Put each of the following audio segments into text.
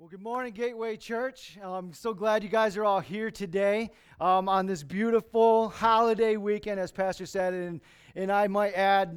Well, good morning, Gateway Church. I'm so glad you guys are all here today um, on this beautiful holiday weekend, as Pastor said. And, and I might add,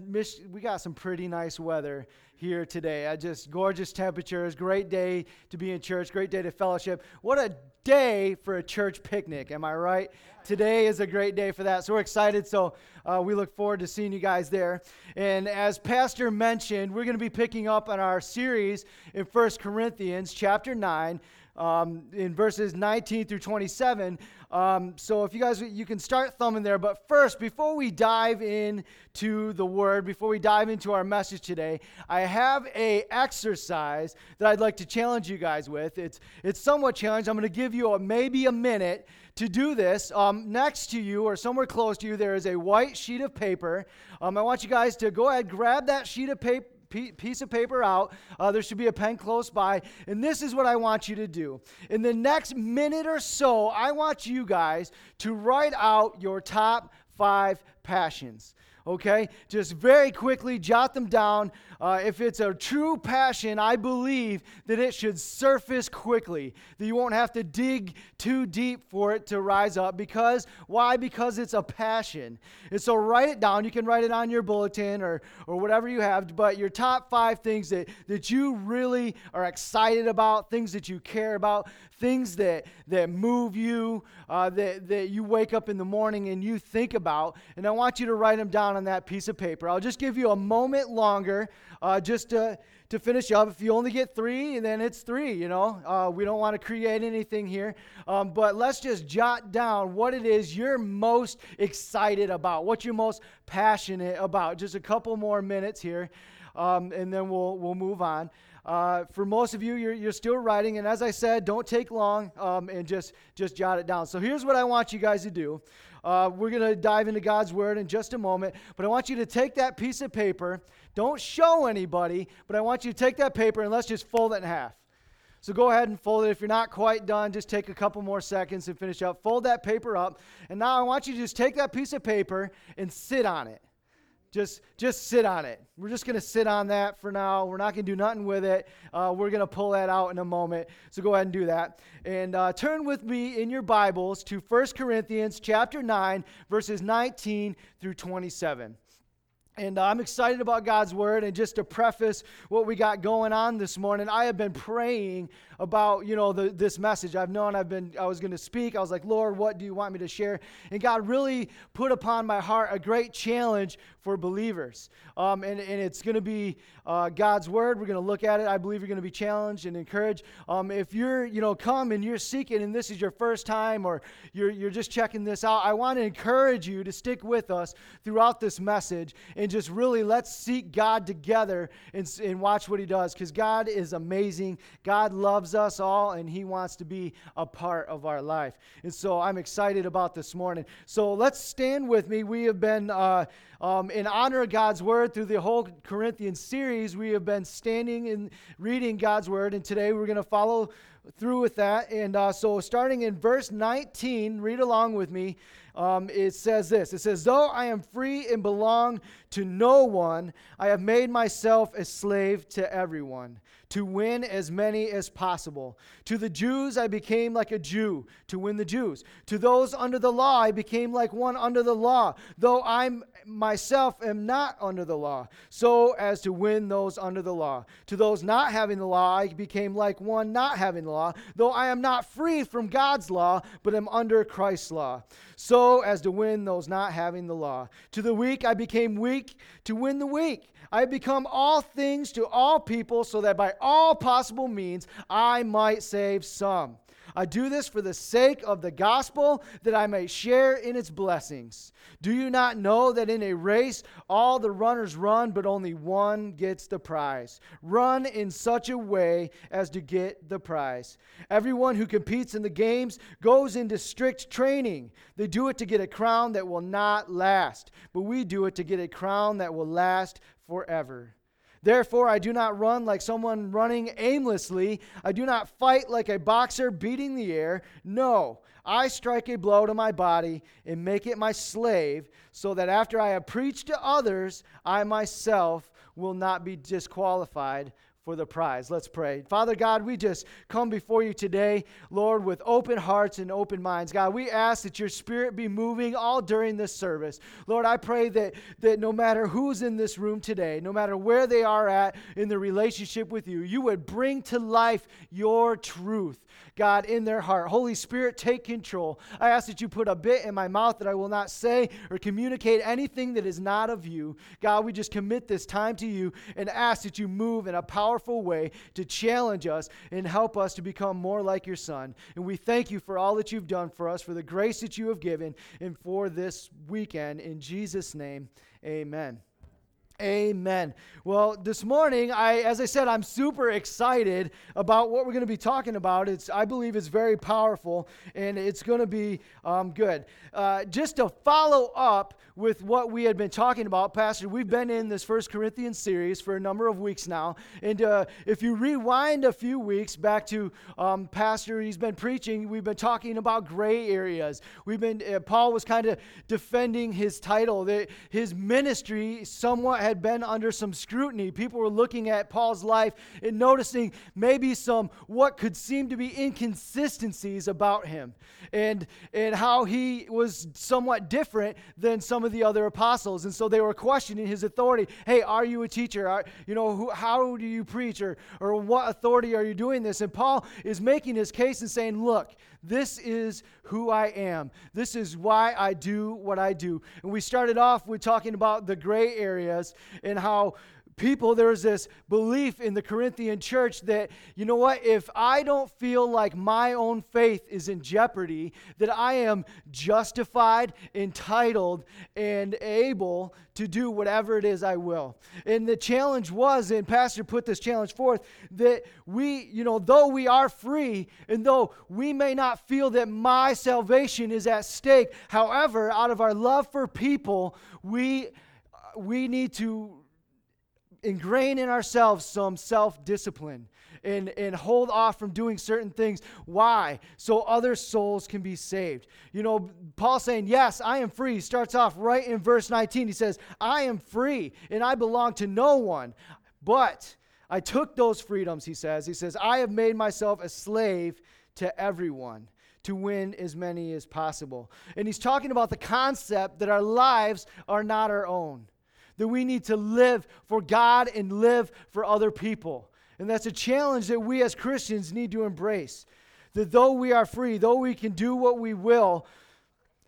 we got some pretty nice weather here today. I just gorgeous temperatures, great day to be in church, great day to fellowship. What a day for a church picnic, am I right? Today is a great day for that. So we're excited. So uh, we look forward to seeing you guys there. And as Pastor mentioned, we're going to be picking up on our series in First Corinthians chapter 9 um, in verses 19 through 27. Um, so if you guys, you can start thumbing there. But first, before we dive into the word, before we dive into our message today, I have a exercise that I'd like to challenge you guys with. It's it's somewhat challenging. I'm going to give you a, maybe a minute to do this. Um, next to you or somewhere close to you, there is a white sheet of paper. Um, I want you guys to go ahead, grab that sheet of paper piece of paper out. Uh, there should be a pen close by. And this is what I want you to do. In the next minute or so, I want you guys to write out your top five passions okay? Just very quickly jot them down. Uh, if it's a true passion, I believe that it should surface quickly, that you won't have to dig too deep for it to rise up. Because, why? Because it's a passion. And so write it down. You can write it on your bulletin or, or whatever you have, but your top five things that, that you really are excited about, things that you care about, things that, that move you, uh, that, that you wake up in the morning and you think about. And I want you to write them down on that piece of paper. I'll just give you a moment longer uh, just to, to finish up. If you only get three, then it's three, you know. Uh, we don't want to create anything here. Um, but let's just jot down what it is you're most excited about, what you're most passionate about. Just a couple more minutes here, um, and then we'll, we'll move on. Uh, for most of you, you're, you're still writing, and as I said, don't take long um, and just, just jot it down. So here's what I want you guys to do. Uh, we're going to dive into God's Word in just a moment, but I want you to take that piece of paper. Don't show anybody, but I want you to take that paper and let's just fold it in half. So go ahead and fold it. If you're not quite done, just take a couple more seconds and finish up. Fold that paper up. And now I want you to just take that piece of paper and sit on it. Just, just sit on it. We're just going to sit on that for now. We're not going to do nothing with it. Uh, we're going to pull that out in a moment. So go ahead and do that. And uh, turn with me in your Bibles to 1 Corinthians chapter 9, verses 19 through 27. And uh, I'm excited about God's word. And just to preface what we got going on this morning, I have been praying about you know the, this message. I've known I've been I was going to speak. I was like, Lord, what do you want me to share? And God really put upon my heart a great challenge for believers. Um, and, and it's going to be uh, God's word. We're going to look at it. I believe you're going to be challenged and encouraged. Um, if you're you know come and you're seeking and this is your first time or you're you're just checking this out, I want to encourage you to stick with us throughout this message and just really let's seek God together and, and watch what He does because God is amazing. God loves loves us all and He wants to be a part of our life. And so I'm excited about this morning. So let's stand with me. We have been, uh, um, in honor of God's Word, through the whole Corinthian series, we have been standing and reading God's Word. And today we're going to follow through with that. And uh, so starting in verse 19, read along with me. Um, it says this It says, Though I am free and belong to no one, I have made myself a slave to everyone to win as many as possible. To the Jews, I became like a Jew to win the Jews. To those under the law, I became like one under the law, though I myself am not under the law, so as to win those under the law. To those not having the law, I became like one not having the law, though I am not free from God's law, but am under Christ's law, so as to win those not having the law. To the weak, I became weak to win the weak. I have become all things to all people so that by all possible means I might save some. I do this for the sake of the gospel, that I may share in its blessings. Do you not know that in a race all the runners run, but only one gets the prize? Run in such a way as to get the prize. Everyone who competes in the games goes into strict training. They do it to get a crown that will not last, but we do it to get a crown that will last forever. Therefore, I do not run like someone running aimlessly. I do not fight like a boxer beating the air. No, I strike a blow to my body and make it my slave, so that after I have preached to others, I myself will not be disqualified for the prize. Let's pray. Father God, we just come before you today, Lord, with open hearts and open minds. God, we ask that your spirit be moving all during this service. Lord, I pray that, that no matter who's in this room today, no matter where they are at in the relationship with you, you would bring to life your truth. God, in their heart. Holy Spirit, take control. I ask that you put a bit in my mouth that I will not say or communicate anything that is not of you. God, we just commit this time to you and ask that you move in a powerful way to challenge us and help us to become more like your Son. And we thank you for all that you've done for us, for the grace that you have given, and for this weekend. In Jesus' name, amen. Amen. Well, this morning, I, as I said, I'm super excited about what we're going to be talking about. It's, I believe, it's very powerful, and it's going to be um, good. Uh, just to follow up with what we had been talking about, Pastor, we've been in this First Corinthians series for a number of weeks now. And uh, if you rewind a few weeks back to um, Pastor, he's been preaching, we've been talking about gray areas. We've been, uh, Paul was kind of defending his title, that his ministry somewhat had been under some scrutiny. People were looking at Paul's life and noticing maybe some what could seem to be inconsistencies about him and, and how he was somewhat different than some of the other apostles. And so they were questioning his authority. Hey, are you a teacher? Are, you know, who, how do you preach? Or, or what authority are you doing this? And Paul is making his case and saying, look, this is who I am. This is why I do what I do. And we started off with talking about the gray areas and how people, there's this belief in the Corinthian church that, you know what, if I don't feel like my own faith is in jeopardy, that I am justified, entitled, and able to do whatever it is I will. And the challenge was, and Pastor put this challenge forth, that we, you know, though we are free, and though we may not feel that my salvation is at stake, however, out of our love for people, we we need to ingrain in ourselves some self discipline and, and hold off from doing certain things. Why? So other souls can be saved. You know, Paul saying, Yes, I am free. Starts off right in verse 19. He says, I am free and I belong to no one. But I took those freedoms, he says. He says, I have made myself a slave to everyone to win as many as possible. And he's talking about the concept that our lives are not our own that we need to live for God and live for other people. And that's a challenge that we as Christians need to embrace. That though we are free, though we can do what we will,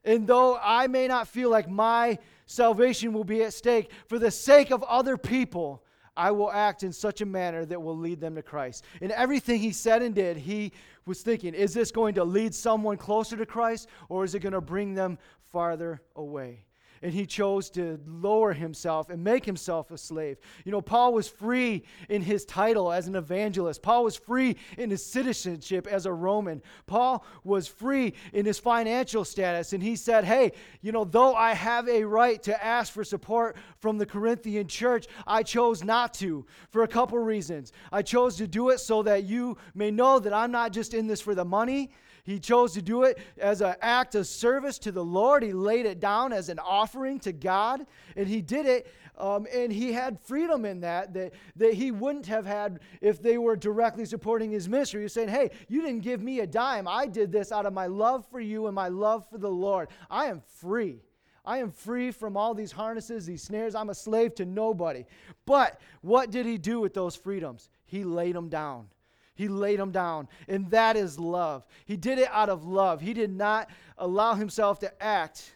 and though I may not feel like my salvation will be at stake, for the sake of other people, I will act in such a manner that will lead them to Christ. In everything he said and did, he was thinking, is this going to lead someone closer to Christ or is it going to bring them farther away? And he chose to lower himself and make himself a slave. You know, Paul was free in his title as an evangelist, Paul was free in his citizenship as a Roman, Paul was free in his financial status. And he said, Hey, you know, though I have a right to ask for support from the Corinthian church, I chose not to for a couple reasons. I chose to do it so that you may know that I'm not just in this for the money. He chose to do it as an act of service to the Lord. He laid it down as an offering to God, and he did it. Um, and he had freedom in that, that that he wouldn't have had if they were directly supporting his ministry. He was saying, Hey, you didn't give me a dime. I did this out of my love for you and my love for the Lord. I am free. I am free from all these harnesses, these snares. I'm a slave to nobody. But what did he do with those freedoms? He laid them down. He laid him down. And that is love. He did it out of love. He did not allow himself to act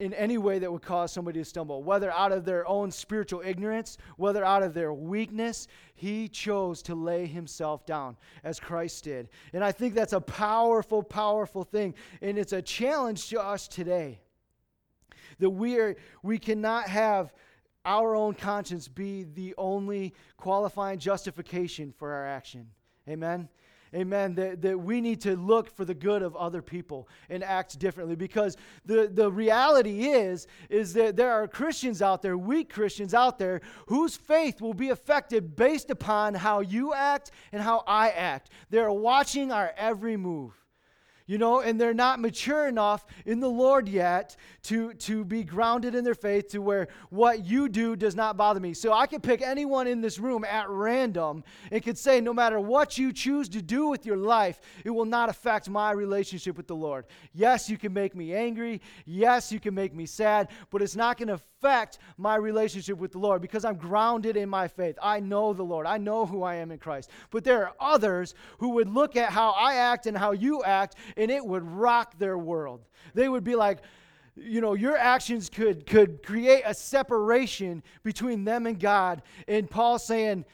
in any way that would cause somebody to stumble, whether out of their own spiritual ignorance, whether out of their weakness. He chose to lay himself down as Christ did. And I think that's a powerful, powerful thing. And it's a challenge to us today that we, are, we cannot have our own conscience be the only qualifying justification for our action. Amen. Amen. That, that we need to look for the good of other people and act differently because the, the reality is, is that there are Christians out there, weak Christians out there, whose faith will be affected based upon how you act and how I act. They're watching our every move. You know, and they're not mature enough in the Lord yet to, to be grounded in their faith to where what you do does not bother me. So I could pick anyone in this room at random and could say, no matter what you choose to do with your life, it will not affect my relationship with the Lord. Yes, you can make me angry. Yes, you can make me sad, but it's not going to affect my relationship with the Lord because I'm grounded in my faith. I know the Lord, I know who I am in Christ. But there are others who would look at how I act and how you act, and it would rock their world. They would be like, you know your actions could could create a separation between them and god and Paul saying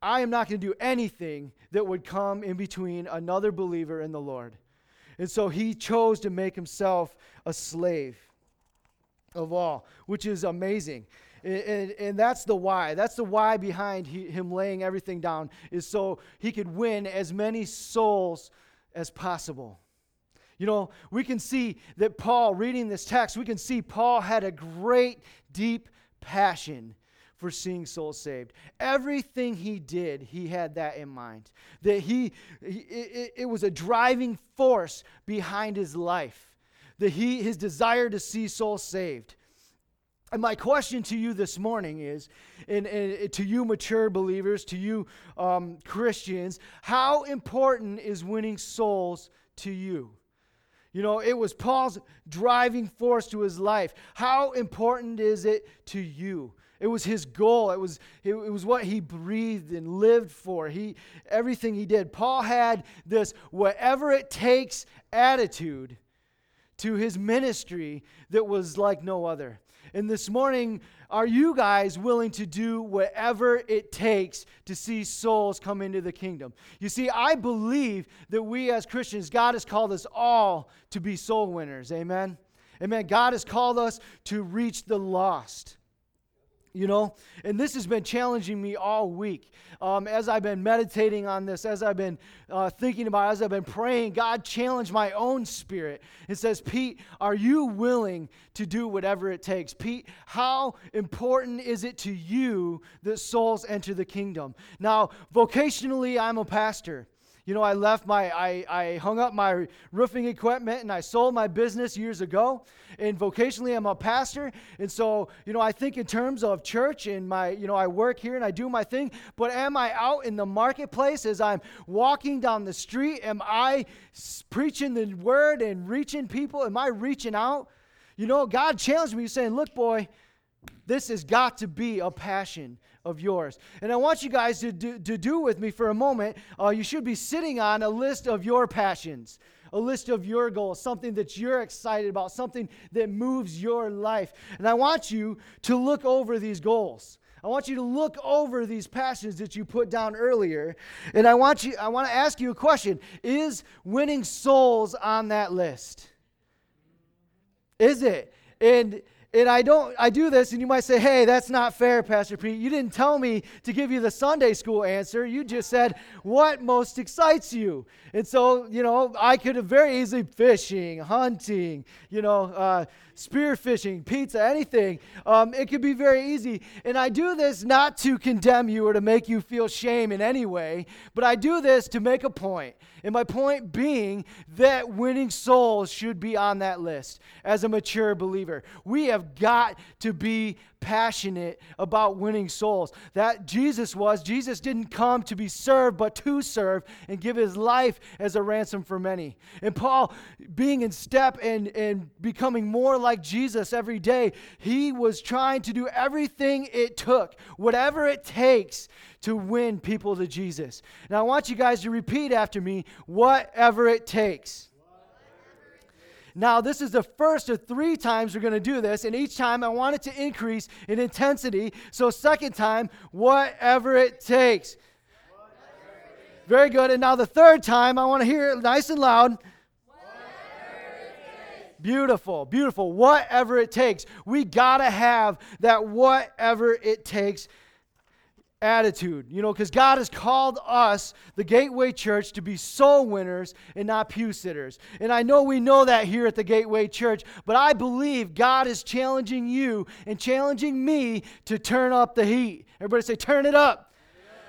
i am not going to do anything that would come in between another believer and the lord and so he chose to make himself a slave of all, which is amazing. And, and, and, that's the why. That's the why behind he, him laying everything down, is so he could win as many souls as possible. You know, we can see that Paul, reading this text, we can see Paul had a great, deep passion for seeing souls saved. Everything he did, he had that in mind. That he, it, it was a driving force behind his life that he, his desire to see souls saved. And my question to you this morning is, and, and to you mature believers, to you um, Christians, how important is winning souls to you? You know, it was Paul's driving force to his life. How important is it to you? It was his goal. It was, it, it was what he breathed and lived for. He, everything he did. Paul had this whatever it takes attitude to his ministry that was like no other. And this morning, are you guys willing to do whatever it takes to see souls come into the kingdom? You see, I believe that we as Christians, God has called us all to be soul winners. Amen. Amen. God has called us to reach the lost you know? And this has been challenging me all week. Um, as i've been meditating on this as i've been uh, thinking about it, as i've been praying god challenged my own spirit. And says pete are you willing to do whatever it takes? Pete how important is it to you that souls enter the kingdom? Now vocationally i'm a pastor you know, I left my, I, I hung up my roofing equipment and I sold my business years ago. And vocationally, I'm a pastor. And so, you know, I think in terms of church and my, you know, I work here and I do my thing. But am I out in the marketplace as I'm walking down the street? Am I preaching the word and reaching people? Am I reaching out? You know, God challenged me saying, look, boy, this has got to be a passion of yours. And I want you guys to do, to do with me for a moment. Uh, you should be sitting on a list of your passions, a list of your goals, something that you're excited about, something that moves your life. And I want you to look over these goals. I want you to look over these passions that you put down earlier. And I want you I want to ask you a question. Is winning souls on that list? Is it? And and I don't I do this and you might say, "Hey, that's not fair, Pastor Pete. You didn't tell me to give you the Sunday school answer. You just said what most excites you." And so, you know, I could have very easily fishing, hunting, you know, uh, spearfishing, pizza, anything. Um, it could be very easy. And I do this not to condemn you or to make you feel shame in any way, but I do this to make a point. And my point being that winning souls should be on that list as a mature believer. We have got to be passionate about winning souls. That Jesus was. Jesus didn't come to be served, but to serve and give his life as a ransom for many. And Paul, being in step and, and becoming more like Jesus every day, he was trying to do everything it took, whatever it takes to win people to Jesus. Now, I want you guys to repeat after me whatever it takes. Now, this is the first of three times we're going to do this, and each time I want it to increase in intensity. So, second time, whatever it takes. Very good. And now, the third time, I want to hear it nice and loud. Beautiful, beautiful. Whatever it takes. We got to have that whatever it takes attitude, you know, because God has called us, the Gateway Church, to be soul winners and not pew sitters. And I know we know that here at the Gateway Church, but I believe God is challenging you and challenging me to turn up the heat. Everybody say, turn it up.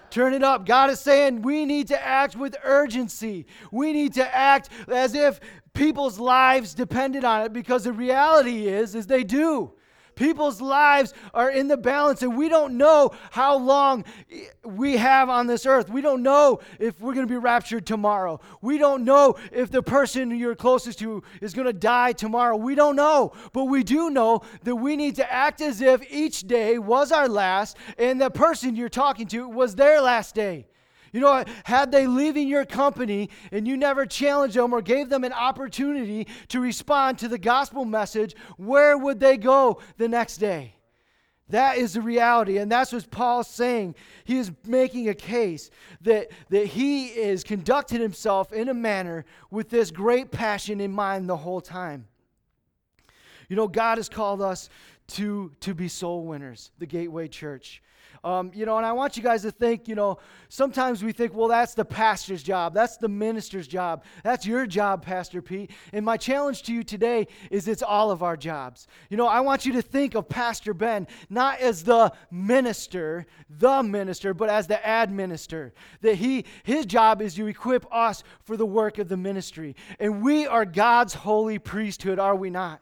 Turn it up. God is saying we need to act with urgency. We need to act as if people's lives depended on it because the reality is is they do. People's lives are in the balance, and we don't know how long we have on this earth. We don't know if we're going to be raptured tomorrow. We don't know if the person you're closest to is going to die tomorrow. We don't know. But we do know that we need to act as if each day was our last, and the person you're talking to was their last day. You know, had they leaving your company and you never challenged them or gave them an opportunity to respond to the gospel message, where would they go the next day? That is the reality. And that's what Paul's saying. He is making a case that, that he is conducting himself in a manner with this great passion in mind the whole time. You know, God has called us to, to be soul winners, the Gateway Church. Um, you know, and I want you guys to think, you know, sometimes we think, well, that's the pastor's job. That's the minister's job. That's your job, Pastor Pete. And my challenge to you today is it's all of our jobs. You know, I want you to think of Pastor Ben not as the minister, the minister, but as the administrator. That he his job is to equip us for the work of the ministry. And we are God's holy priesthood, are we not?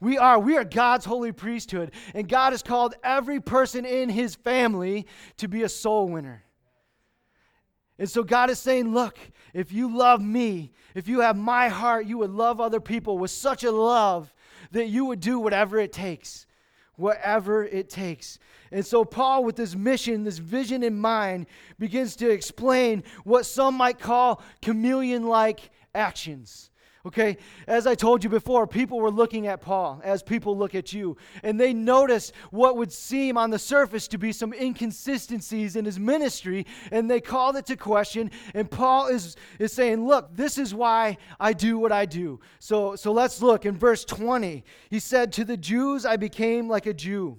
We are. We are God's holy priesthood. And God has called every person in his family to be a soul winner. And so God is saying, look, if you love me, if you have my heart, you would love other people with such a love that you would do whatever it takes. Whatever it takes. And so, Paul, with this mission, this vision in mind, begins to explain what some might call chameleon like actions. Okay, as I told you before, people were looking at Paul as people look at you, and they noticed what would seem on the surface to be some inconsistencies in his ministry, and they called it to question. And Paul is, is saying, Look, this is why I do what I do. So, so let's look in verse 20. He said, To the Jews I became like a Jew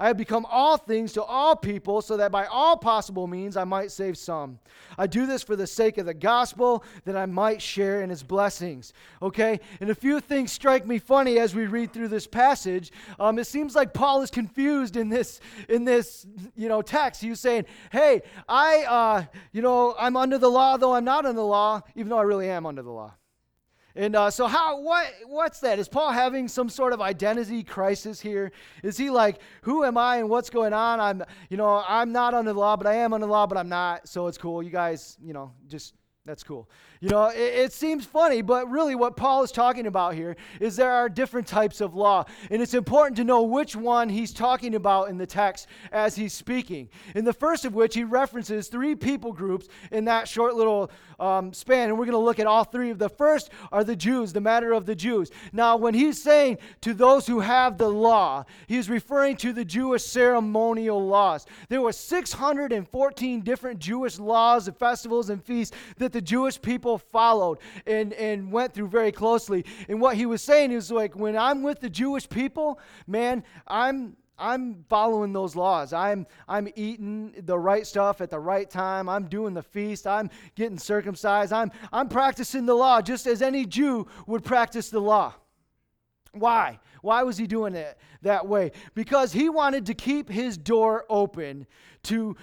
I have become all things to all people, so that by all possible means I might save some. I do this for the sake of the gospel, that I might share in his blessings. Okay? And a few things strike me funny as we read through this passage. Um, it seems like Paul is confused in this, in this you know, text. He's saying, hey, I, uh, you know, I'm under the law, though I'm not under the law, even though I really am under the law. And uh, so, how what what's that? Is Paul having some sort of identity crisis here? Is he like, who am I and what's going on? I'm, you know, I'm not under the law, but I am under the law, but I'm not. So it's cool. You guys, you know, just that's cool. You know, it, it, seems funny, but really what Paul is talking about here is there are different types of law. And it's important to know which one he's talking about in the text as he's speaking. In the first of which, he references three people groups in that short little um, span. And we're going to look at all three of the first are the Jews, the matter of the Jews. Now, when he's saying to those who have the law, he's referring to the Jewish ceremonial laws. There were 614 different Jewish laws and festivals and feasts that the Jewish people people followed and, and went through very closely. And what he was saying is like, when I'm with the Jewish people, man, I'm I'm following those laws. I'm I'm eating the right stuff at the right time. I'm doing the feast. I'm getting circumcised. I'm I'm practicing the law just as any Jew would practice the law. Why? Why was he doing it that way? Because he wanted to keep his door open to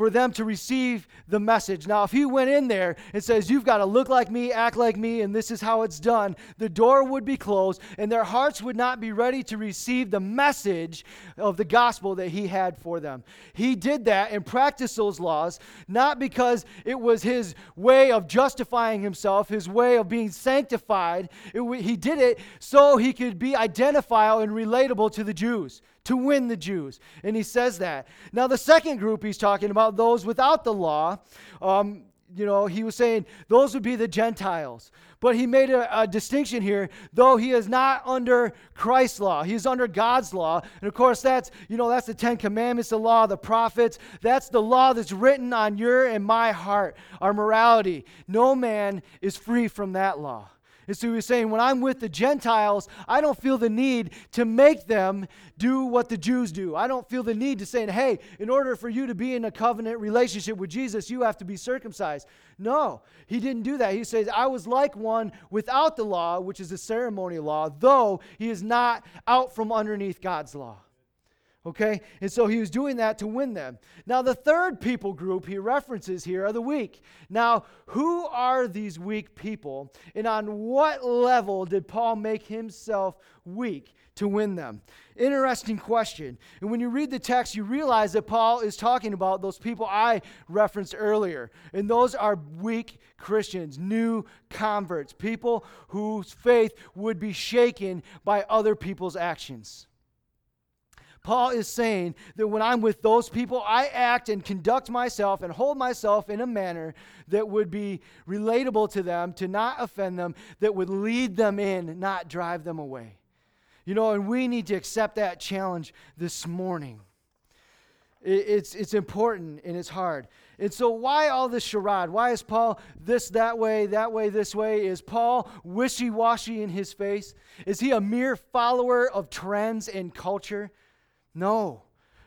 for them to receive the message. Now, if he went in there and says, You've got to look like me, act like me, and this is how it's done, the door would be closed and their hearts would not be ready to receive the message of the gospel that he had for them. He did that and practiced those laws, not because it was his way of justifying himself, his way of being sanctified. It, he did it so he could be identifiable and relatable to the Jews to win the Jews. And he says that. Now, the second group he's talking about, those without the law, um, you know, he was saying those would be the Gentiles. But he made a, a, distinction here, though he is not under Christ's law. He's under God's law. And of course, that's, you know, that's the Ten Commandments, the law the prophets. That's the law that's written on your and my heart, our morality. No man is free from that law. And so he was saying, when I'm with the Gentiles, I don't feel the need to make them do what the Jews do. I don't feel the need to say, hey, in order for you to be in a covenant relationship with Jesus, you have to be circumcised. No, he didn't do that. He says, I was like one without the law, which is the ceremonial law, though he is not out from underneath God's law. Okay? And so he was doing that to win them. Now, the third people group he references here are the weak. Now, who are these weak people? And on what level did Paul make himself weak to win them? Interesting question. And when you read the text, you realize that Paul is talking about those people I referenced earlier. And those are weak Christians, new converts, people whose faith would be shaken by other people's actions. Paul is saying that when I'm with those people, I act and conduct myself and hold myself in a manner that would be relatable to them, to not offend them, that would lead them in, not drive them away. You know, and we need to accept that challenge this morning. It's, it's important and it's hard. And so, why all this charade? Why is Paul this, that way, that way, this way? Is Paul wishy washy in his face? Is he a mere follower of trends and culture? No.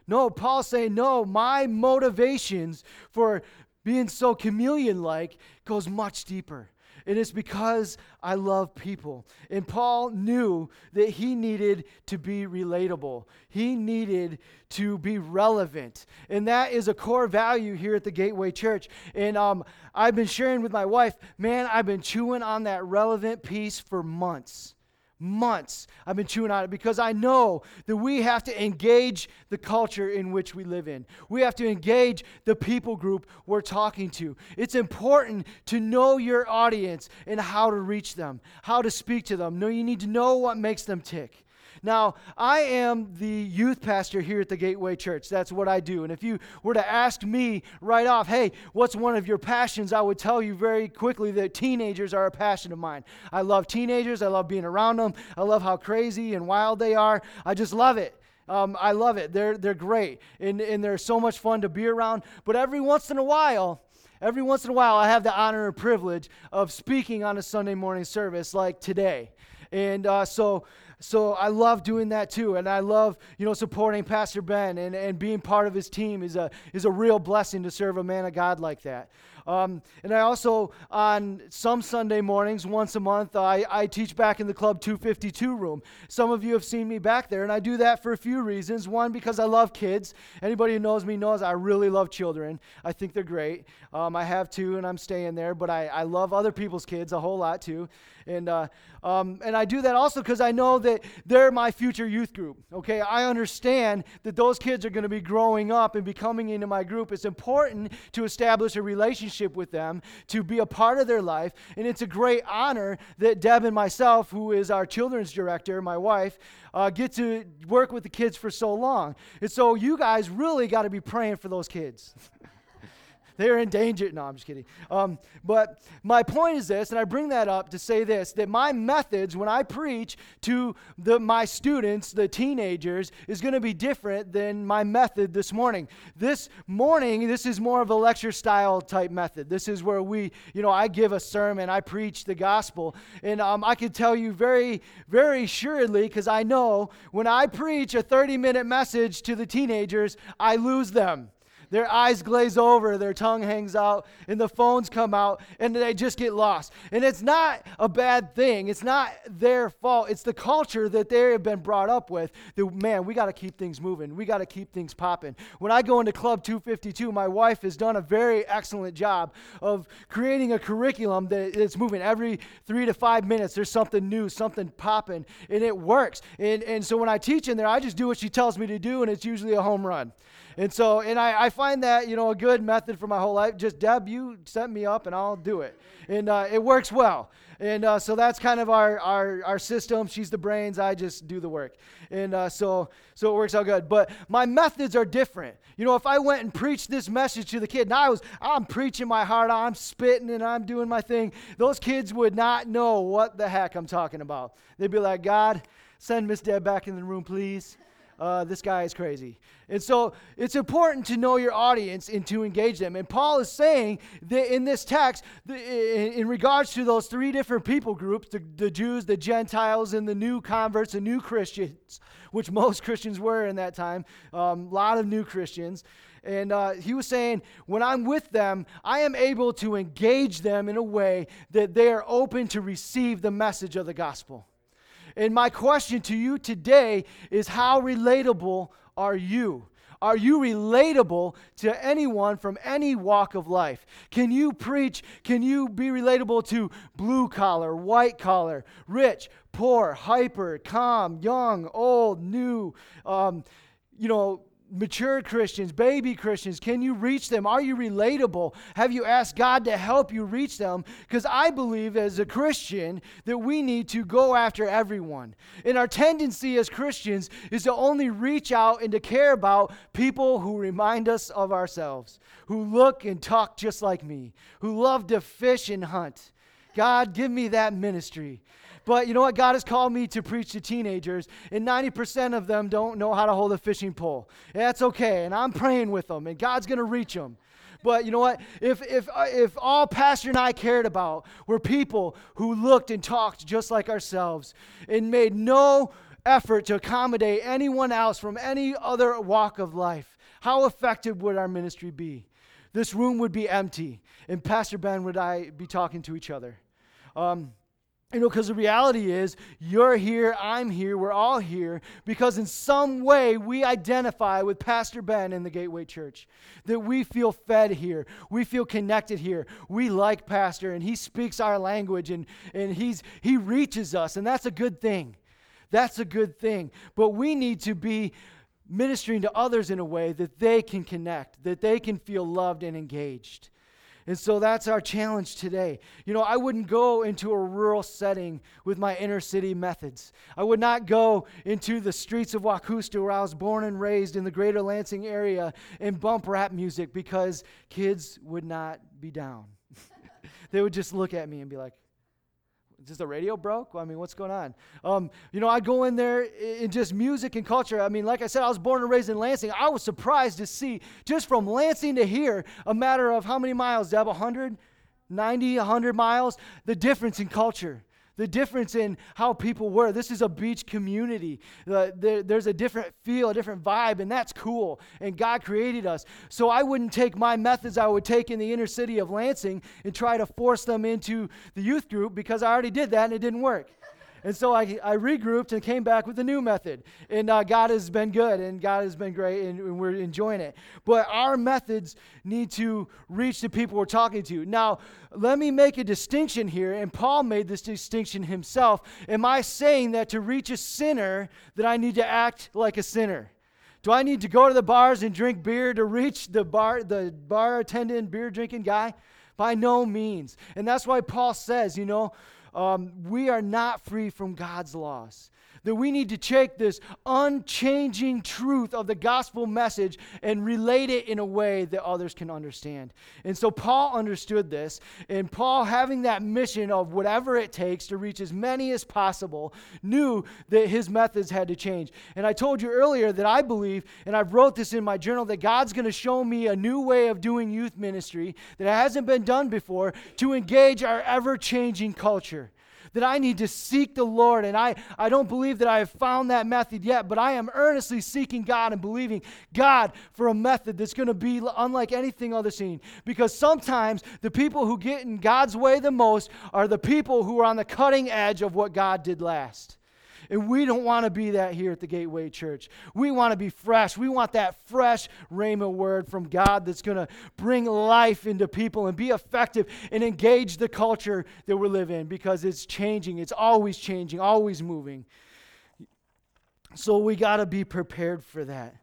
No, Paul's saying, no, my motivations for being so chameleon like goes much deeper. And it's because I love people. And Paul knew that he needed to be relatable, he needed to be relevant. And that is a core value here at the Gateway Church. And um, I've been sharing with my wife, man, I've been chewing on that relevant piece for months months I've been chewing on it because I know that we have to engage the culture in which we live in. We have to engage the people group we're talking to. It's important to know your audience and how to reach them, how to speak to them. No, you need to know what makes them tick. Now, I am the youth pastor here at the Gateway Church. That's what I do. And if you were to ask me right off, hey, what's one of your passions? I would tell you very quickly that teenagers are a passion of mine. I love teenagers. I love being around them. I love how crazy and wild they are. I just love it. Um, I love it. They're, they're great. And, and they're so much fun to be around. But every once in a while, every once in a while, I have the honor and privilege of speaking on a Sunday morning service like today. And uh, so so I love doing that too. And I love, you know, supporting Pastor Ben and, and being part of his team is a, is a real blessing to serve a man of God like that. Um, and I also, on some Sunday mornings, once a month, I, I teach back in the Club 252 room. Some of you have seen me back there, and I do that for a few reasons. One, because I love kids. Anybody who knows me knows I really love children. I think they're great. Um, I have two, and I'm staying there, but I, I love other people's kids a whole lot too. And, uh, um, and I do that also because I know that they're my future youth group. Okay, I understand that those kids are going to be growing up and becoming into my group. It's important to establish a relationship with them, to be a part of their life. And it's a great honor that Deb and myself, who is our children's director, my wife, uh, get to work with the kids for so long. And so you guys really got to be praying for those kids. They're in danger. No, I'm just kidding. Um, but my point is this, and I bring that up to say this that my methods when I preach to the, my students, the teenagers, is going to be different than my method this morning. This morning, this is more of a lecture style type method. This is where we, you know, I give a sermon, I preach the gospel. And um, I can tell you very, very assuredly, because I know when I preach a 30 minute message to the teenagers, I lose them. Their eyes glaze over, their tongue hangs out, and the phones come out, and they just get lost. And it's not a bad thing. It's not their fault. It's the culture that they have been brought up with. That, man, we got to keep things moving. We got to keep things popping. When I go into Club 252, my wife has done a very excellent job of creating a curriculum that is moving every three to five minutes. There's something new, something popping, and it works. And, and so when I teach in there, I just do what she tells me to do, and it's usually a home run. And so, and I, I find that, you know, a good method for my whole life. Just, Deb, you set me up and I'll do it. And uh, it works well. And uh, so that's kind of our, our, our system. She's the brains, I just do the work. And uh, so, so it works out good. But my methods are different. You know, if I went and preached this message to the kid, and I was, I'm preaching my heart I'm spitting and I'm doing my thing, those kids would not know what the heck I'm talking about. They'd be like, God, send Miss Deb back in the room, please. Uh, this guy is crazy. And so it's important to know your audience and to engage them. And Paul is saying that in this text, in regards to those three different people groups the, the Jews, the Gentiles, and the new converts, the new Christians, which most Christians were in that time, a um, lot of new Christians. And uh, he was saying, when I'm with them, I am able to engage them in a way that they are open to receive the message of the gospel. And my question to you today is how relatable are you? Are you relatable to anyone from any walk of life? Can you preach? Can you be relatable to blue collar, white collar, rich, poor, hyper, calm, young, old, new, um, you know, mature Christians, baby Christians? Can you reach them? Are you relatable? Have you asked God to help you reach them? Because I believe as a Christian that we need to go after everyone. And our tendency as Christians is to only reach out and to care about people who remind us of ourselves, who look and talk just like me, who love to fish and hunt. God, give me that ministry. But you know what? God has called me to preach to teenagers, and 90% of them don't know how to hold a fishing pole. that's okay, and I'm praying with them, and God's going to reach them. But you know what? If, if, uh, if all Pastor and I cared about were people who looked and talked just like ourselves and made no effort to accommodate anyone else from any other walk of life, how effective would our ministry be? This room would be empty, and Pastor Ben would I be talking to each other. Um, you know, because the reality is, you're here, I'm here, we're all here because in some way we identify with Pastor Ben in the Gateway Church. That we feel fed here, we feel connected here, we like Pastor, and he speaks our language and, and he's, he reaches us, and that's a good thing. That's a good thing. But we need to be ministering to others in a way that they can connect, that they can feel loved and engaged. And so that's our challenge today. You know, I wouldn't go into a rural setting with my inner city methods. I would not go into the streets of Waukusta, where I was born and raised in the greater Lansing area, and bump rap music because kids would not be down. they would just look at me and be like, just the radio broke? I mean, what's going on? Um, you know, I go in there in just music and culture. I mean, like I said, I was born and raised in Lansing. I was surprised to see just from Lansing to here, a matter of how many miles, Deb? 100, 90, 100 miles, the difference in culture the difference in how people were. This is a beach community. Uh, there, there's a different feel, a different vibe, and that's cool. And God created us. So I wouldn't take my methods I would take in the inner city of Lansing and try to force them into the youth group because I already did that and it didn't work. And so I, I regrouped and came back with a new method. And uh, God has been good and God has been great and, and, we're enjoying it. But our methods need to reach the people we're talking to. Now, let me make a distinction here. And Paul made this distinction himself. Am I saying that to reach a sinner, that I need to act like a sinner? Do I need to go to the bars and drink beer to reach the bar, the bar attendant, beer drinking guy? By no means. And that's why Paul says, you know, um, we are not free from God's laws that we need to take this unchanging truth of the gospel message and relate it in a way that others can understand. And so Paul understood this, and Paul, having that mission of whatever it takes to reach as many as possible, knew that his methods had to change. And I told you earlier that I believe, and I've wrote this in my journal, that God's going to show me a new way of doing youth ministry that hasn't been done before to engage our ever changing culture that I need to seek the Lord. And I, I don't believe that I have found that method yet, but I am earnestly seeking God and believing God for a method that's going to be unlike anything other seen. Because sometimes the people who get in God's way the most are the people who are on the cutting edge of what God did last. And we don't want to be that here at the Gateway Church. We want to be fresh. We want that fresh rhema word from God that's going to bring life into people and be effective and engage the culture that we live in because it's changing. It's always changing, always moving. So we got to be prepared for that.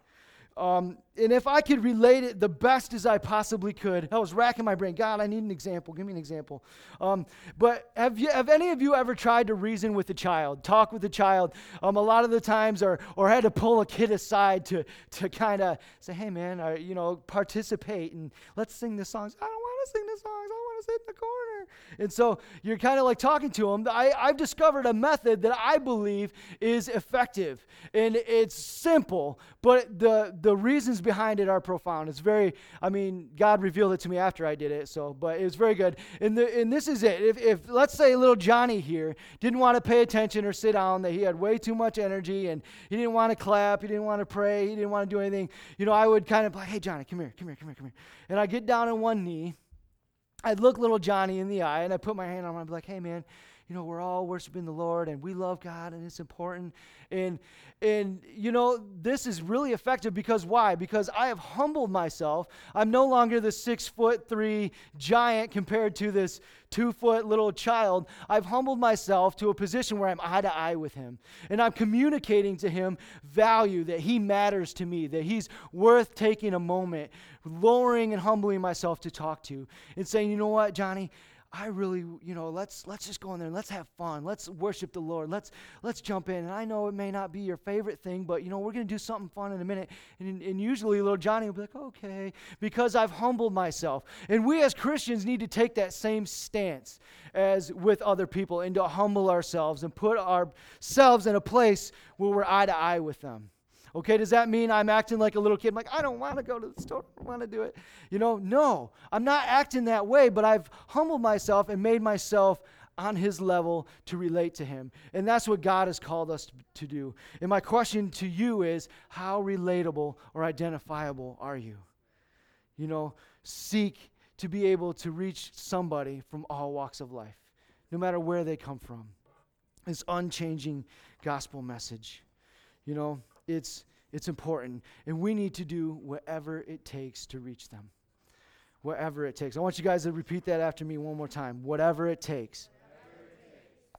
Um, and if I could relate it the best as I possibly could, I was racking my brain. God, I need an example. Give me an example. Um, but have you, have any of you ever tried to reason with a child, talk with a child? Um, a lot of the times, or or had to pull a kid aside to to kind of say, "Hey, man, or, you know, participate and let's sing the songs." I don't want to sing the songs. Sit in the corner. And so you're kind of like talking to them. I, I've discovered a method that I believe is effective. And it's simple, but the, the reasons behind it are profound. It's very, I mean, God revealed it to me after I did it. So, but it was very good. And, the, and this is it. If, if, let's say, little Johnny here didn't want to pay attention or sit down, that he had way too much energy and he didn't want to clap, he didn't want to pray, he didn't want to do anything, you know, I would kind of like, hey, Johnny, come here, come here, come here, come here. And I get down on one knee I'd look little Johnny in the eye and I'd put my hand on him and I'd be like, hey, man, you know, we're all worshiping the Lord and we love God and it's important. And, and you know, this is really effective because why? Because I have humbled myself. I'm no longer the six foot three giant compared to this two foot little child. I've humbled myself to a position where I'm eye to eye with him. And I'm communicating to him value that he matters to me, that he's worth taking a moment, lowering and humbling myself to talk to, and saying, you know what, Johnny, I really, you know, let's let's just go in there and let's have fun. Let's worship the Lord. Let's let's jump in. And I know it may not be your favorite thing, but you know, we're gonna do something fun in a minute. And, and usually little Johnny will be like, okay, because I've humbled myself. And we as Christians need to take that same stance as with other people and to humble ourselves and put ourselves in a place where we're eye to eye with them. Okay, does that mean I'm acting like a little kid? I'm like, I don't want to go to the store. I want to do it. You know, no, I'm not acting that way, but I've humbled myself and made myself on his level to relate to him. And that's what God has called us to do. And my question to you is how relatable or identifiable are you? You know, seek to be able to reach somebody from all walks of life, no matter where they come from. This unchanging gospel message. You know, it's, it's important. And we need to do whatever it takes to reach them. Whatever it takes. I want you guys to repeat that after me one more time. Whatever it takes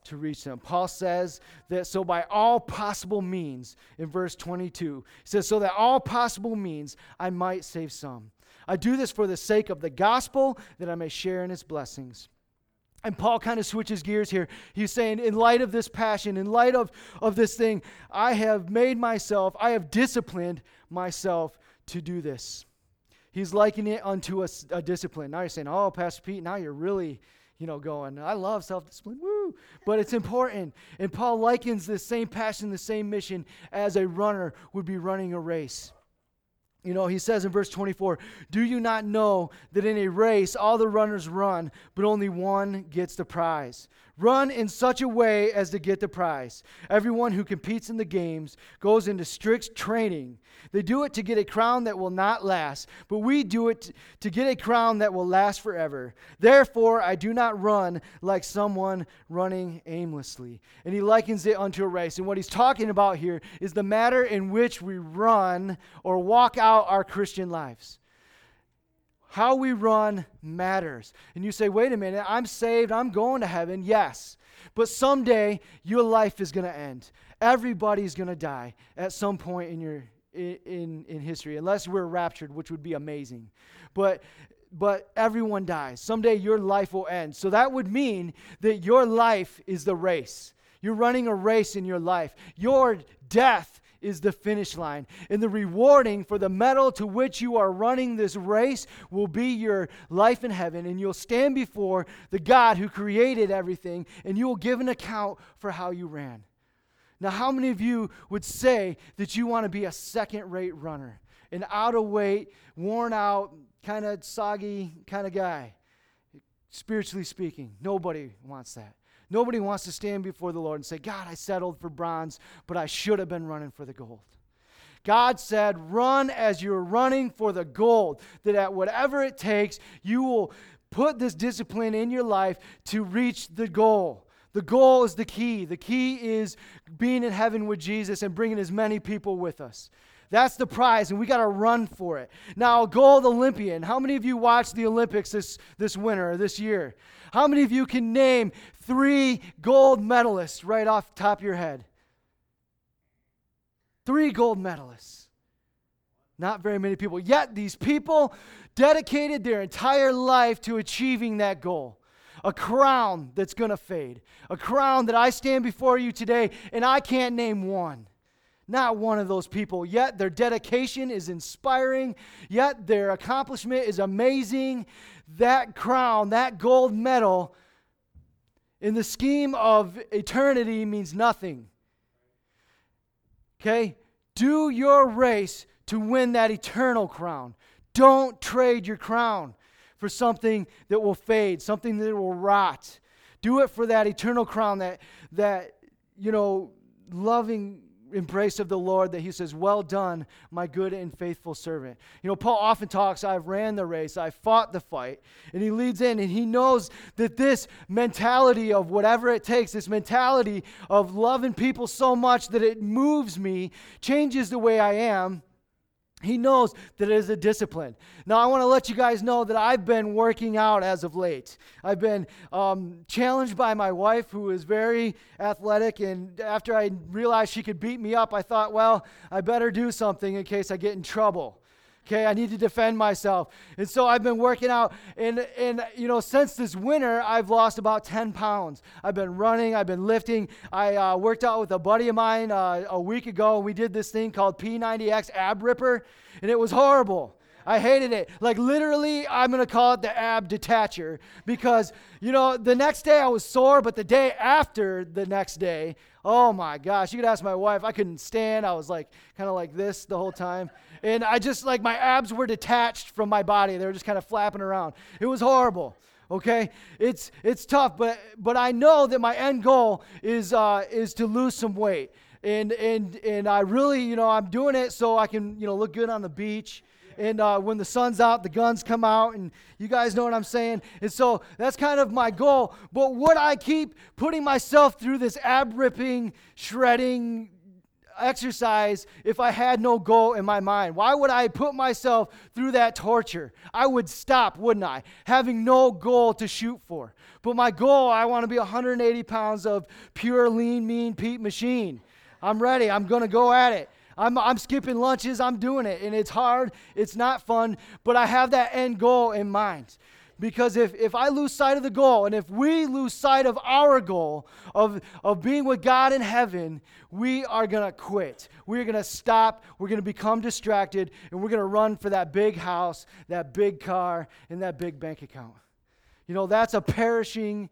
to reach them. Paul says that so by all possible means, in verse 22, he says, so that all possible means I might save some. I do this for the sake of the gospel, that I may share in its blessings. And Paul kind of switches gears here. He's saying, in light of this passion, in light of, of this thing, I have made myself, I have disciplined myself to do this. He's likening it unto a, a discipline. Now you're saying, oh, Pastor Pete, now you're really, you know, going, I love self discipline, woo. But it's important. And Paul likens this same passion, the same mission as a runner would be running a race. You know, he says in verse 24, Do you not know that in a race all the runners run, but only one gets the prize? Run in such a way as to get the prize. Everyone who competes in the games goes into strict training. They do it to get a crown that will not last, but we do it to get a crown that will last forever. Therefore, I do not run like someone running aimlessly. And he likens it unto a race. And what he's talking about here is the matter in which we run or walk out our Christian lives. How we run matters. And you say, wait a minute, I'm saved, I'm going to heaven. Yes. But someday your life is going to end. Everybody's going to die at some point in your in, in history, unless we're raptured, which would be amazing. But but everyone dies. Someday your life will end. So that would mean that your life is the race. You're running a race in your life. Your death is the finish line. And the rewarding for the medal to which you are running this race will be your life in heaven. And you'll stand before the God who created everything, and you will give an account for how you ran. Now, how many of you would say that you want to be a second rate runner? An out of weight, worn out, kind of soggy kind of guy? Spiritually speaking, nobody wants that. Nobody wants to stand before the Lord and say, God, I settled for bronze, but I should have been running for the gold. God said, Run as you're running for the gold, that at whatever it takes, you will put this discipline in your life to reach the goal. The goal is the key. The key is being in heaven with Jesus and bringing as many people with us. That's the prize, and we got to run for it. Now, gold Olympian. How many of you watched the Olympics this, this winter or this year? How many of you can name three gold medalists right off top of your head? Three gold medalists. Not very many people. Yet these people dedicated their entire life to achieving that goal. A crown that's going to fade. A crown that I stand before you today and I can't name one. Not one of those people. Yet their dedication is inspiring. Yet their accomplishment is amazing that crown, that gold medal in the scheme of eternity means nothing. Okay? Do your race to win that eternal crown. Don't trade your crown for something that will fade, something that will rot. Do it for that eternal crown, that, that you know, loving embrace of the Lord that he says, Well done, my good and faithful servant. You know, Paul often talks, I've ran the race, I fought the fight. And he leads in and he knows that this mentality of whatever it takes, this mentality of loving people so much that it moves me, changes the way I am he knows that it is a discipline. Now, I want to let you guys know that I've been working out as of late. I've been um, challenged by my wife, who is very athletic. And after I realized she could beat me up, I thought, well, I better do something in case I get in trouble. Okay, I need to defend myself. And so I've been working out. And, and, you know, since this winter, I've lost about 10 pounds. I've been running, I've been lifting. I uh, worked out with a buddy of mine uh, a week ago. And we did this thing called P90X ab ripper, and it was horrible. I hated it. Like literally, I'm to call it the ab detacher because, you know, the next day I was sore, but the day after the next day, oh my gosh, you could ask my wife. I couldn't stand. I was like kind of like this the whole time and I just like my abs were detached from my body. They were just kind of flapping around. It was horrible. Okay, it's it's tough, but but I know that my end goal is uh, is to lose some weight, and and and I really you know I'm doing it so I can you know look good on the beach and uh, when the sun's out, the guns come out, and you guys know what I'm saying. And so that's kind of my goal. But would I keep putting myself through this ab ripping, shredding, exercise if I had no goal in my mind? Why would I put myself through that torture? I would stop, wouldn't I? Having no goal to shoot for. But my goal, I want to be 180 pounds of pure, lean, mean Pete machine. I'm ready. I'm going to go at it. I'm, I'm skipping lunches. I'm doing it. And it's hard. It's not fun. But I have that end goal in mind. Because if, if I lose sight of the goal, and if we lose sight of our goal of, of being with God in heaven, we are going to quit. We're going to stop. We're going to become distracted, and we're going to run for that big house, that big car, and that big bank account. You know, that's a perishing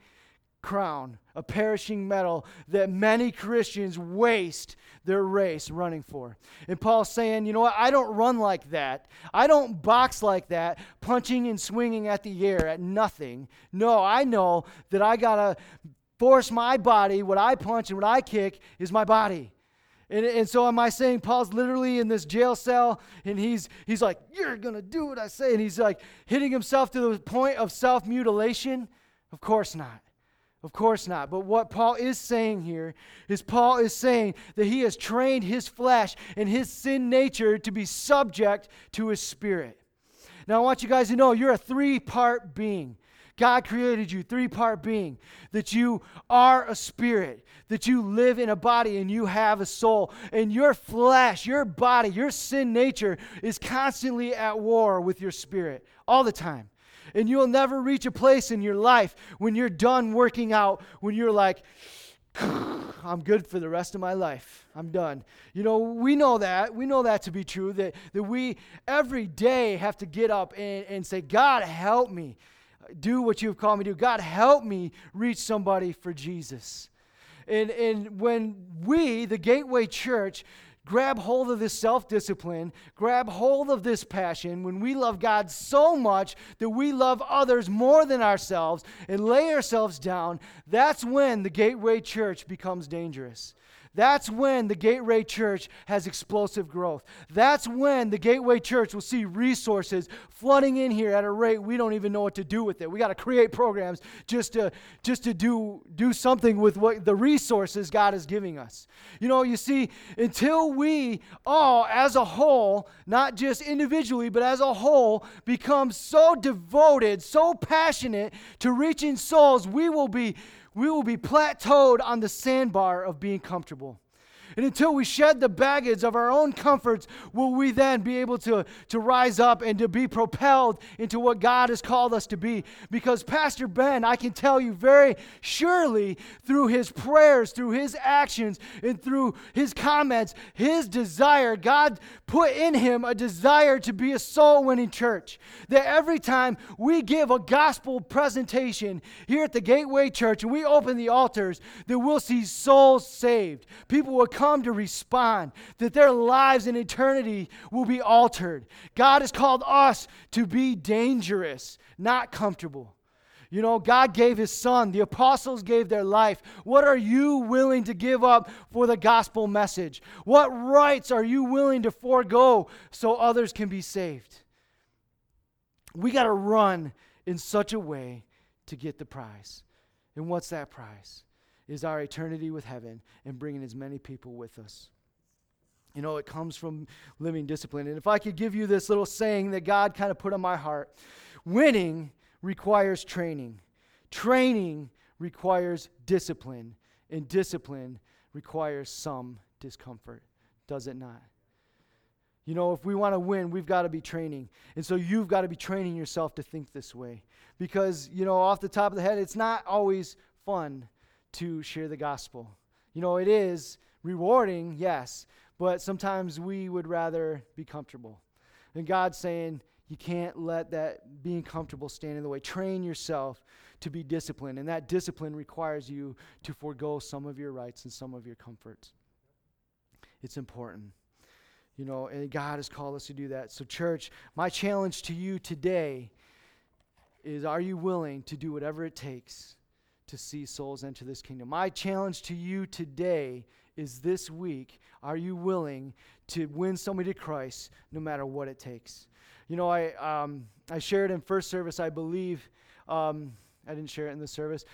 crown, a perishing medal that many Christians waste their race running for. And Paul's saying, you know what? I don't run like that. I don't box like that, punching and swinging at the air at nothing. No, I know that I got to force my body. What I punch and what I kick is my body. And, and so am I saying Paul's literally in this jail cell and he's he's like, You're gonna do what I say, and he's like hitting himself to the point of self-mutilation? Of course not. Of course not. But what Paul is saying here is Paul is saying that he has trained his flesh and his sin nature to be subject to his spirit. Now, I want you guys to know you're a three part being. God created you, three part being, that you are a spirit, that you live in a body and you have a soul. And your flesh, your body, your sin nature is constantly at war with your spirit all the time. And you'll never reach a place in your life when you're done working out, when you're like, I'm good for the rest of my life. I'm done. You know, we know that. We know that to be true, that, that we every day have to get up and, and say, God, help me do what you've called me to do. God, help me reach somebody for Jesus. And, and when we, the Gateway Church, grab hold of this self discipline, grab hold of this passion, when we love God so much that we love others more than ourselves and lay ourselves down, that's when the Gateway Church becomes dangerous. That's when the Gateway Church has explosive growth. That's when the Gateway Church will see resources flooding in here at a rate we don't even know what to do with it. We got to create programs just to just to do do something with what the resources God is giving us. You know, you see, until we all as a whole, not just individually, but as a whole, become so devoted, so passionate to reaching souls, we will be we will be plateaued on the sandbar of being comfortable. And until we shed the baggage of our own comforts, will we then be able to, to rise up and to be propelled into what God has called us to be? Because Pastor Ben, I can tell you very surely through his prayers, through his actions, and through his comments, his desire, God put in him a desire to be a soul winning church. That every time we give a gospel presentation here at the Gateway Church and we open the altars, that we'll see souls saved. People will come to respond, that their lives in eternity will be altered. God has called us to be dangerous, not comfortable. You know, God gave his son. The apostles gave their life. What are you willing to give up for the gospel message? What rights are you willing to forego so others can be saved? We got to run in such a way to get the prize. And what's that prize? Is our eternity with heaven and bringing as many people with us. You know, it comes from living discipline. And if I could give you this little saying that God kind of put on my heart winning requires training, training requires discipline, and discipline requires some discomfort, does it not? You know, if we want to win, we've got to be training. And so you've got to be training yourself to think this way. Because, you know, off the top of the head, it's not always fun to share the gospel. You know, it is rewarding, yes, but sometimes we would rather be comfortable. And God's saying, you can't let that being comfortable stand in the way. Train yourself to be disciplined, and that discipline requires you to forego some of your rights and some of your comforts. It's important. You know, and God has called us to do that. So, church, my challenge to you today is are you willing to do whatever it takes to see souls enter this kingdom? My challenge to you today is this week are you willing to win somebody to Christ no matter what it takes? You know, I, um, I shared in first service, I believe. Um, I didn't share it in the service.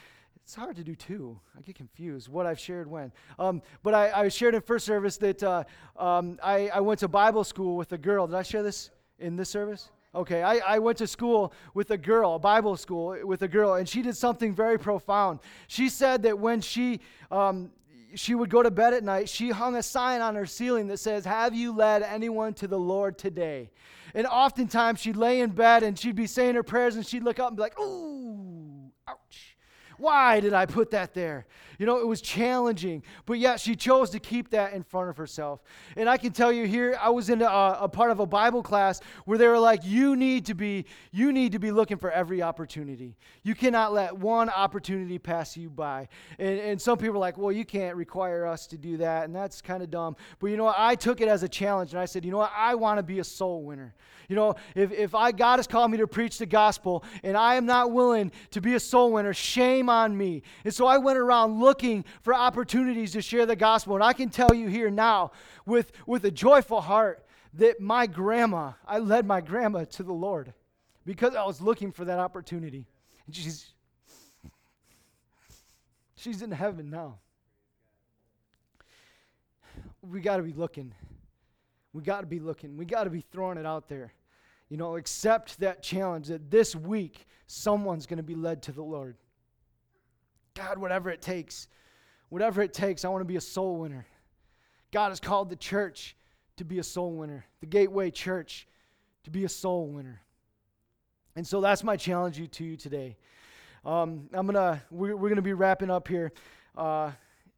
It's hard to do too. I get confused what I've shared when. Um, but I, I, shared in first service that uh, um, I, I went to Bible school with a girl. Did I share this in this service? Okay, I, I went to school with a girl, a Bible school with a girl, and she did something very profound. She said that when she um, she would go to bed at night, she hung a sign on her ceiling that says, Have you led anyone to the Lord today? And oftentimes she'd lay in bed and she'd be saying her prayers and she'd look up and be like, ooh. Why did I put that there? You know, it was challenging, but yet she chose to keep that in front of herself. And I can tell you here, I was in a, uh, a, part of a Bible class where they were like, "You need to be, you need to be looking for every opportunity. You cannot let one opportunity pass you by." And, and some people are like, "Well, you can't require us to do that," and that's kind of dumb. But you know what? I took it as a challenge, and I said, "You know what? I want to be a soul winner. You know, if, if I God has called me to preach the gospel, and I am not willing to be a soul winner, shame on me." And so I went around looking for opportunities to share the gospel. And I can tell you here now, with, with a joyful heart, that my grandma, I led my grandma to the Lord because I was looking for that opportunity. And she's, she's in heaven now. We got to be looking. We got to be looking. We got to be throwing it out there. You know, accept that challenge that this week someone's going to be led to the Lord. God, whatever it takes, whatever it takes, I want to be a soul winner. God has called the church to be a soul winner, the Gateway Church to be a soul winner. And so that's my challenge to you today. Um, I'm gonna we're, we're gonna be wrapping up here. Uh,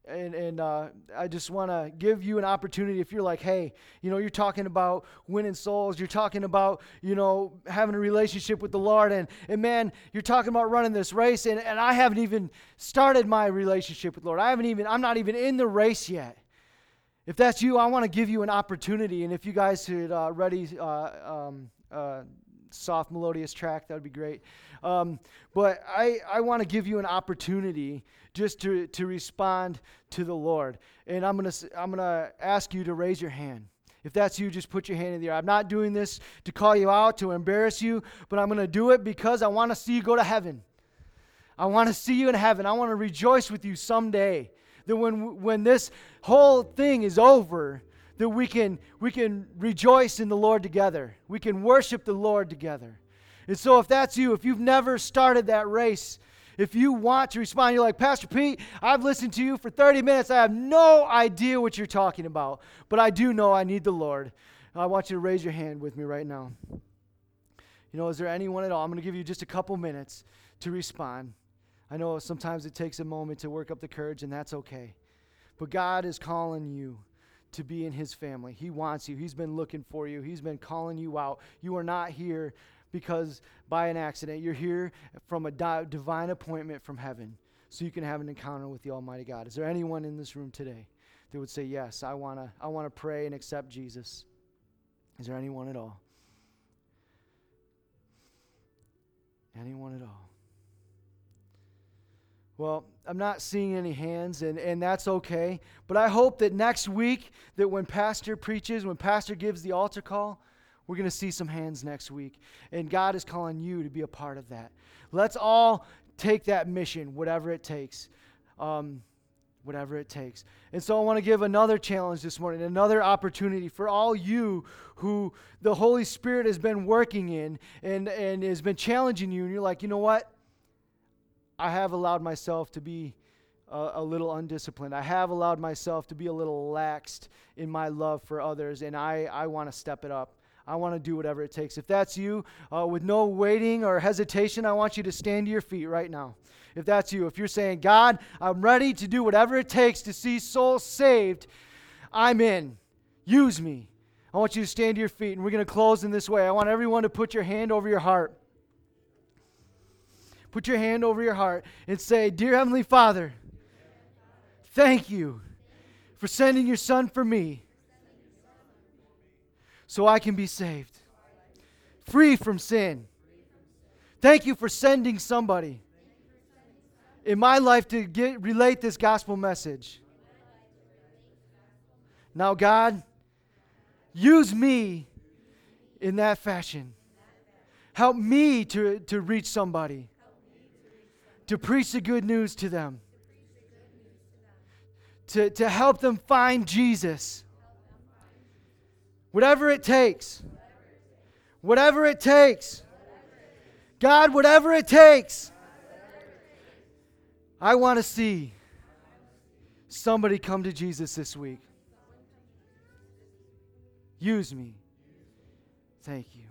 and, and uh, I just want to give you an opportunity if you're like, hey, you know, you're talking about winning souls, you're talking about, you know, having a relationship with the Lord, and, and man, you're talking about running this race, and, and I haven't even started my relationship with Lord. I haven't even, I'm not even in the race yet. If that's you, I want to give you an opportunity, and if you guys could uh, ready uh, um, uh, soft melodious track, that would be great. Um, but I, I want to give you an opportunity just to, to respond to the Lord. And I'm going to I'm going to ask you to raise your hand. If that's you, just put your hand in the air. I'm not doing this to call you out, to embarrass you, but I'm going to do it because I want to see you go to heaven. I want to see you in heaven. I want to rejoice with you someday. That when, when this whole thing is over, that we can, we can rejoice in the Lord together. We can worship the Lord together. And so, if that's you, if you've never started that race, If you want to respond, you're like, Pastor Pete, I've listened to you for 30 minutes. I have no idea what you're talking about, but I do know I need the Lord. I want you to raise your hand with me right now. You know, is there anyone at all? I'm going to give you just a couple minutes to respond. I know sometimes it takes a moment to work up the courage, and that's okay. But God is calling you to be in His family. He wants you. He's been looking for you, He's been calling you out. You are not here because by an accident, you're here from a di- divine appointment from heaven so you can have an encounter with the Almighty God. Is there anyone in this room today that would say, Yes, I want to I wanna pray and accept Jesus? Is there anyone at all? Anyone at all? Well, I'm not seeing any hands, and, and that's okay. But I hope that next week, that when Pastor preaches, when Pastor gives the altar call, we're going to see some hands next week. And God is calling you to be a part of that. Let's all take that mission, whatever it takes. Um, whatever it takes. And so I want to give another challenge this morning, another opportunity for all you who the Holy Spirit has been working in and, and has been challenging you. And you're like, you know what? I have allowed myself to be a, a, little undisciplined. I have allowed myself to be a little laxed in my love for others, and I, I want to step it up. I want to do whatever it takes. If that's you, uh, with no waiting or hesitation, I want you to stand to your feet right now. If that's you, if you're saying, God, I'm ready to do whatever it takes to see souls saved, I'm in. Use me. I want you to stand to your feet, and we're going to close in this way. I want everyone to put your hand over your heart. Put your hand over your heart and say, Dear Heavenly Father, thank you for sending your Son for me so I can be saved, free from sin. Thank you for sending somebody in my life to get, relate this gospel message. Now, God, use me in that fashion. Help me to, to reach somebody to preach the good news to them, to, to help them find Jesus. Whatever it takes. Whatever it takes. God, whatever it takes. I want to see somebody come to Jesus this week. Use me. Thank you.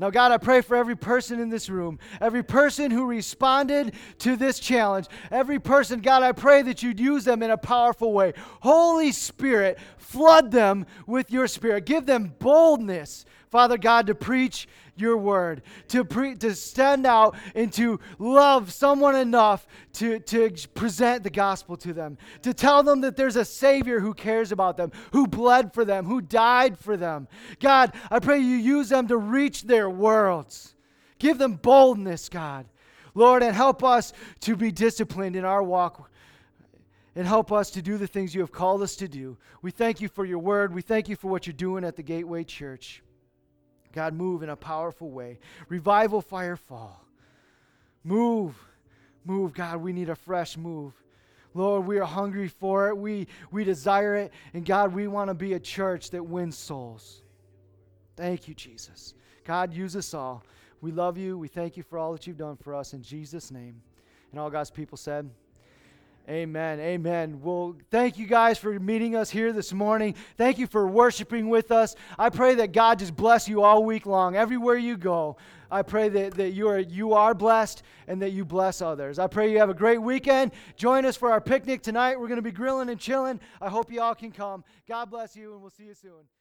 Now, God, I pray for every person in this room, every person who responded to this challenge, every person, God, I pray that you'd use them in a powerful way. Holy Spirit, flood them with your Spirit. Give them boldness, Father God, to preach your word, to, pre- to stand out and to love someone enough to, to present the gospel to them, to tell them that there's a Savior who cares about them, who bled for them, who died for them. God, I pray you use them to reach their worlds. Give them boldness, God. Lord, and help us to be disciplined in our walk and help us to do the things you have called us to do. We thank you for your word. We thank you for what you're doing at the Gateway Church. God, move in a powerful way. Revival fire fall. Move. Move, God. We need a fresh move. Lord, we are hungry for it. We, we desire it. And God, we want to be a church that wins souls. Thank you, Jesus. God, use us all. We love you. We thank you for all that you've done for us in Jesus' name. And all God's people said, Amen. Amen. Well, thank you guys for meeting us here this morning. Thank you for worshiping with us. I pray that God just bless you all week long, everywhere you go. I pray that, that you, are, you are blessed and that you bless others. I pray you have a great weekend. Join us for our picnic tonight. We're going to be grilling and chilling. I hope you all can come. God bless you, and we'll see you soon.